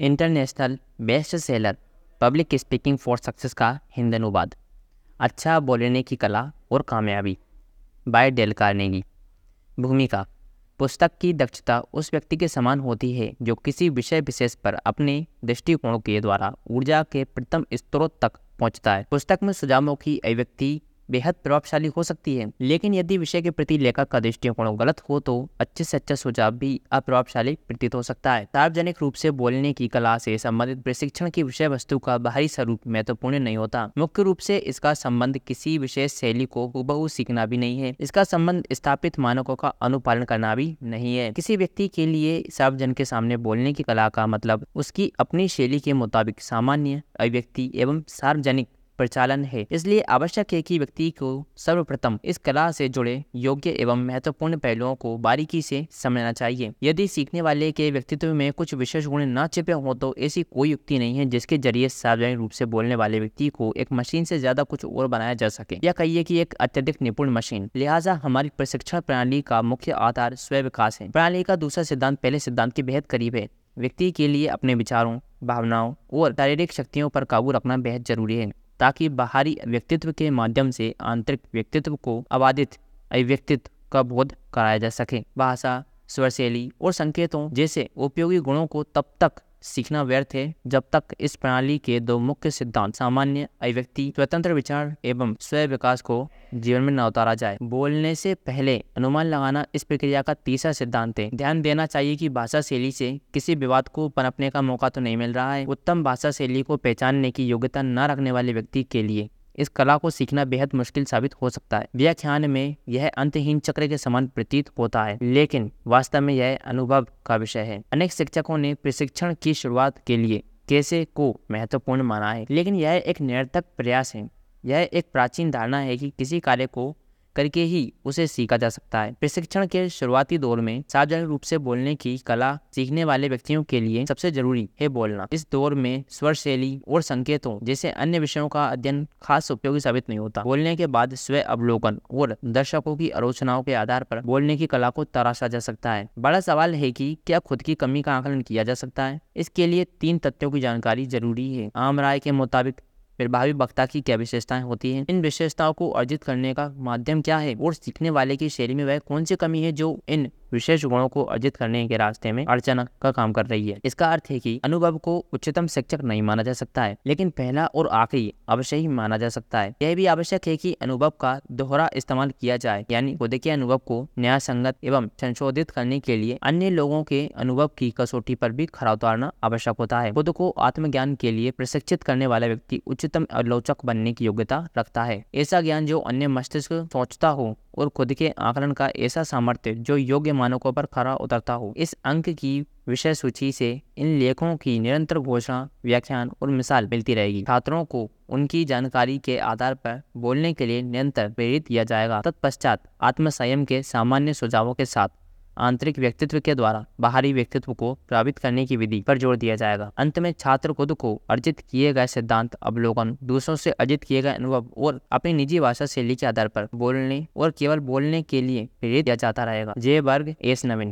International best seller public speaking for success का हिंद अनुवाद अच्छा बोलने की कला और कामयाबी। By Dale Carnegie. भूमिका पुस्तक की दक्षता उस व्यक्ति के समान होती है जो किसी विषय विशेष पर अपने दृष्टिकोण के द्वारा ऊर्जा के प्रथम स्त्रोत तक पहुँचता है। पुस्तक में सुझावों की अभिव्यक्ति बेहद प्रभावशाली हो सकती है। लेकिन यदि विषय के प्रति लेखक का दृष्टिकोण गलत हो तो अच्छे से अच्छा सुझाव भी अप्रभावशाली प्रतीत हो सकता है। सार्वजनिक रूप से बोलने की कला से संबंधित प्रशिक्षण की विषय वस्तु का बाहरी स्वरूप महत्वपूर्ण तो नहीं होता। मुख्य रूप से इसका संबंध किसी विशेष शैली को हुबहू सीखना भी नहीं है। इसका संबंध स्थापित मानकों का अनुपालन करना भी नहीं है। किसी व्यक्ति के लिए सार्वजन के सामने बोलने की कला का मतलब उसकी अपनी शैली के मुताबिक सामान्य अभिव्यक्ति एवं सार्वजनिक प्रचालन है। इसलिए आवश्यक है कि व्यक्ति को सर्वप्रथम इस कला से जुड़े योग्य एवं महत्वपूर्ण पहलुओं को बारीकी से समझना चाहिए। यदि सीखने वाले के व्यक्तित्व में कुछ विशेष गुण न छिपे हो तो ऐसी कोई युक्ति नहीं है जिसके ज़रिए सार्वजनिक रूप से बोलने वाले व्यक्ति को एक मशीन से ज़्यादा कुछ और बनाया जा सके। या कहिए कि एक अत्यधिक निपुण मशीन। लिहाजा हमारी प्रशिक्षण प्रणाली का मुख्य आधार स्व विकास है। प्रणाली का दूसरा सिद्धांत पहले सिद्धांत के बेहद करीब है। व्यक्ति के लिए अपने विचारों, भावनाओं और शारीरिक शक्तियों पर काबू रखना बेहद ज़रूरी है। ताकि बाहरी व्यक्तित्व के माध्यम से आंतरिक व्यक्तित्व को अबाधित अभिव्यक्तित्व का बोध कराया जा सके। भाषा स्वरशैली और संकेतों जैसे उपयोगी गुणों को तब तक सीखना व्यर्थ है। जब तक इस प्रणाली के दो मुख्य सिद्धांत सामान्य, अभिव्यक्ति, स्वतंत्र विचार एवं स्वयं विकास को जीवन में न उतारा जाए। बोलने से पहले अनुमान लगाना इस प्रक्रिया का तीसरा सिद्धांत है। ध्यान देना चाहिए कि भाषा शैली से किसी विवाद को पनपने का मौका तो नहीं मिल रहा है। उत्तम भाषा शैली को पहचानने की योग्यता न रखने वाले व्यक्ति के लिए इस कला को सीखना बेहद मुश्किल साबित हो सकता है। व्याख्यान में यह अंतहीन चक्र के समान प्रतीत होता है, लेकिन वास्तव में यह अनुभव का विषय है। अनेक शिक्षकों ने प्रशिक्षण की शुरुआत के लिए कैसे को महत्वपूर्ण माना है, लेकिन यह एक निरर्थक प्रयास है। यह एक प्राचीन धारणा है कि किसी कार्य को करके ही उसे सीखा जा सकता है। प्रशिक्षण के शुरुआती दौर में सार्वजनिक रूप से बोलने की कला सीखने वाले व्यक्तियों के लिए सबसे ज़रूरी है बोलना। इस दौर में स्वर शैली और संकेतों जैसे अन्य विषयों का अध्ययन खास उपयोगी साबित नहीं होता। बोलने के बाद स्व अवलोकन और दर्शकों की आलोचनाओं के आधार पर बोलने की कला को तराशा जा सकता है। बड़ा सवाल है कि क्या खुद की कमी का आकलन किया जा सकता है? इसके लिए तीन तथ्यों की जानकारी ज़रूरी है। आम राय के मुताबिक प्रभावी वक्ता की क्या विशेषताएँ होती हैं? इन विशेषताओं को अर्जित करने का माध्यम क्या है? और सीखने वाले की शैली में वह कौन सी कमी है जो इन विशेष गुणों को अर्जित करने के रास्ते में अड़चन का काम कर रही है। इसका अर्थ है कि अनुभव को उच्चतम शिक्षक नहीं माना जा सकता है, लेकिन पहला और आखिरी अवश्य ही माना जा सकता है। यह भी आवश्यक है कि अनुभव का दोहरा इस्तेमाल किया जाए, यानी खुद के अनुभव को न्याय संगत एवं संशोधित करने के लिए अन्य लोगों के अनुभव की कसौटी पर भी खरा उतारना आवश्यक होता है। खुद को आत्मज्ञान के लिए प्रशिक्षित करने वाला व्यक्ति उच्चतम आलोचक बनने की योग्यता रखता है। ऐसा ज्ञान जो अन्य मस्तिष्क सोचता हो और खुद के आकलन का ऐसा सामर्थ्य जो योग्य मानकों पर खरा उतरता हो। इस अंक की विषय सूची से इन लेखों की निरंतर घोषणा, व्याख्यान और मिसाल मिलती रहेगी। छात्रों को उनकी जानकारी के आधार पर बोलने के लिए निरंतर प्रेरित किया जाएगा। तत्पश्चात आत्मसंयम के सामान्य सुझावों के साथ आंतरिक व्यक्तित्व के द्वारा बाहरी व्यक्तित्व को प्रभावित करने की विधि पर ज़ोर दिया जाएगा। अंत में छात्र खुद को अर्जित किए गए सिद्धांत, अवलोकन, दूसरों से अर्जित किए गए अनुभव और अपनी निजी भाषा शैली के आधार पर बोलने और केवल बोलने के लिए प्रेरित किया जाता रहेगा। जय वर्ग, एस नवीन।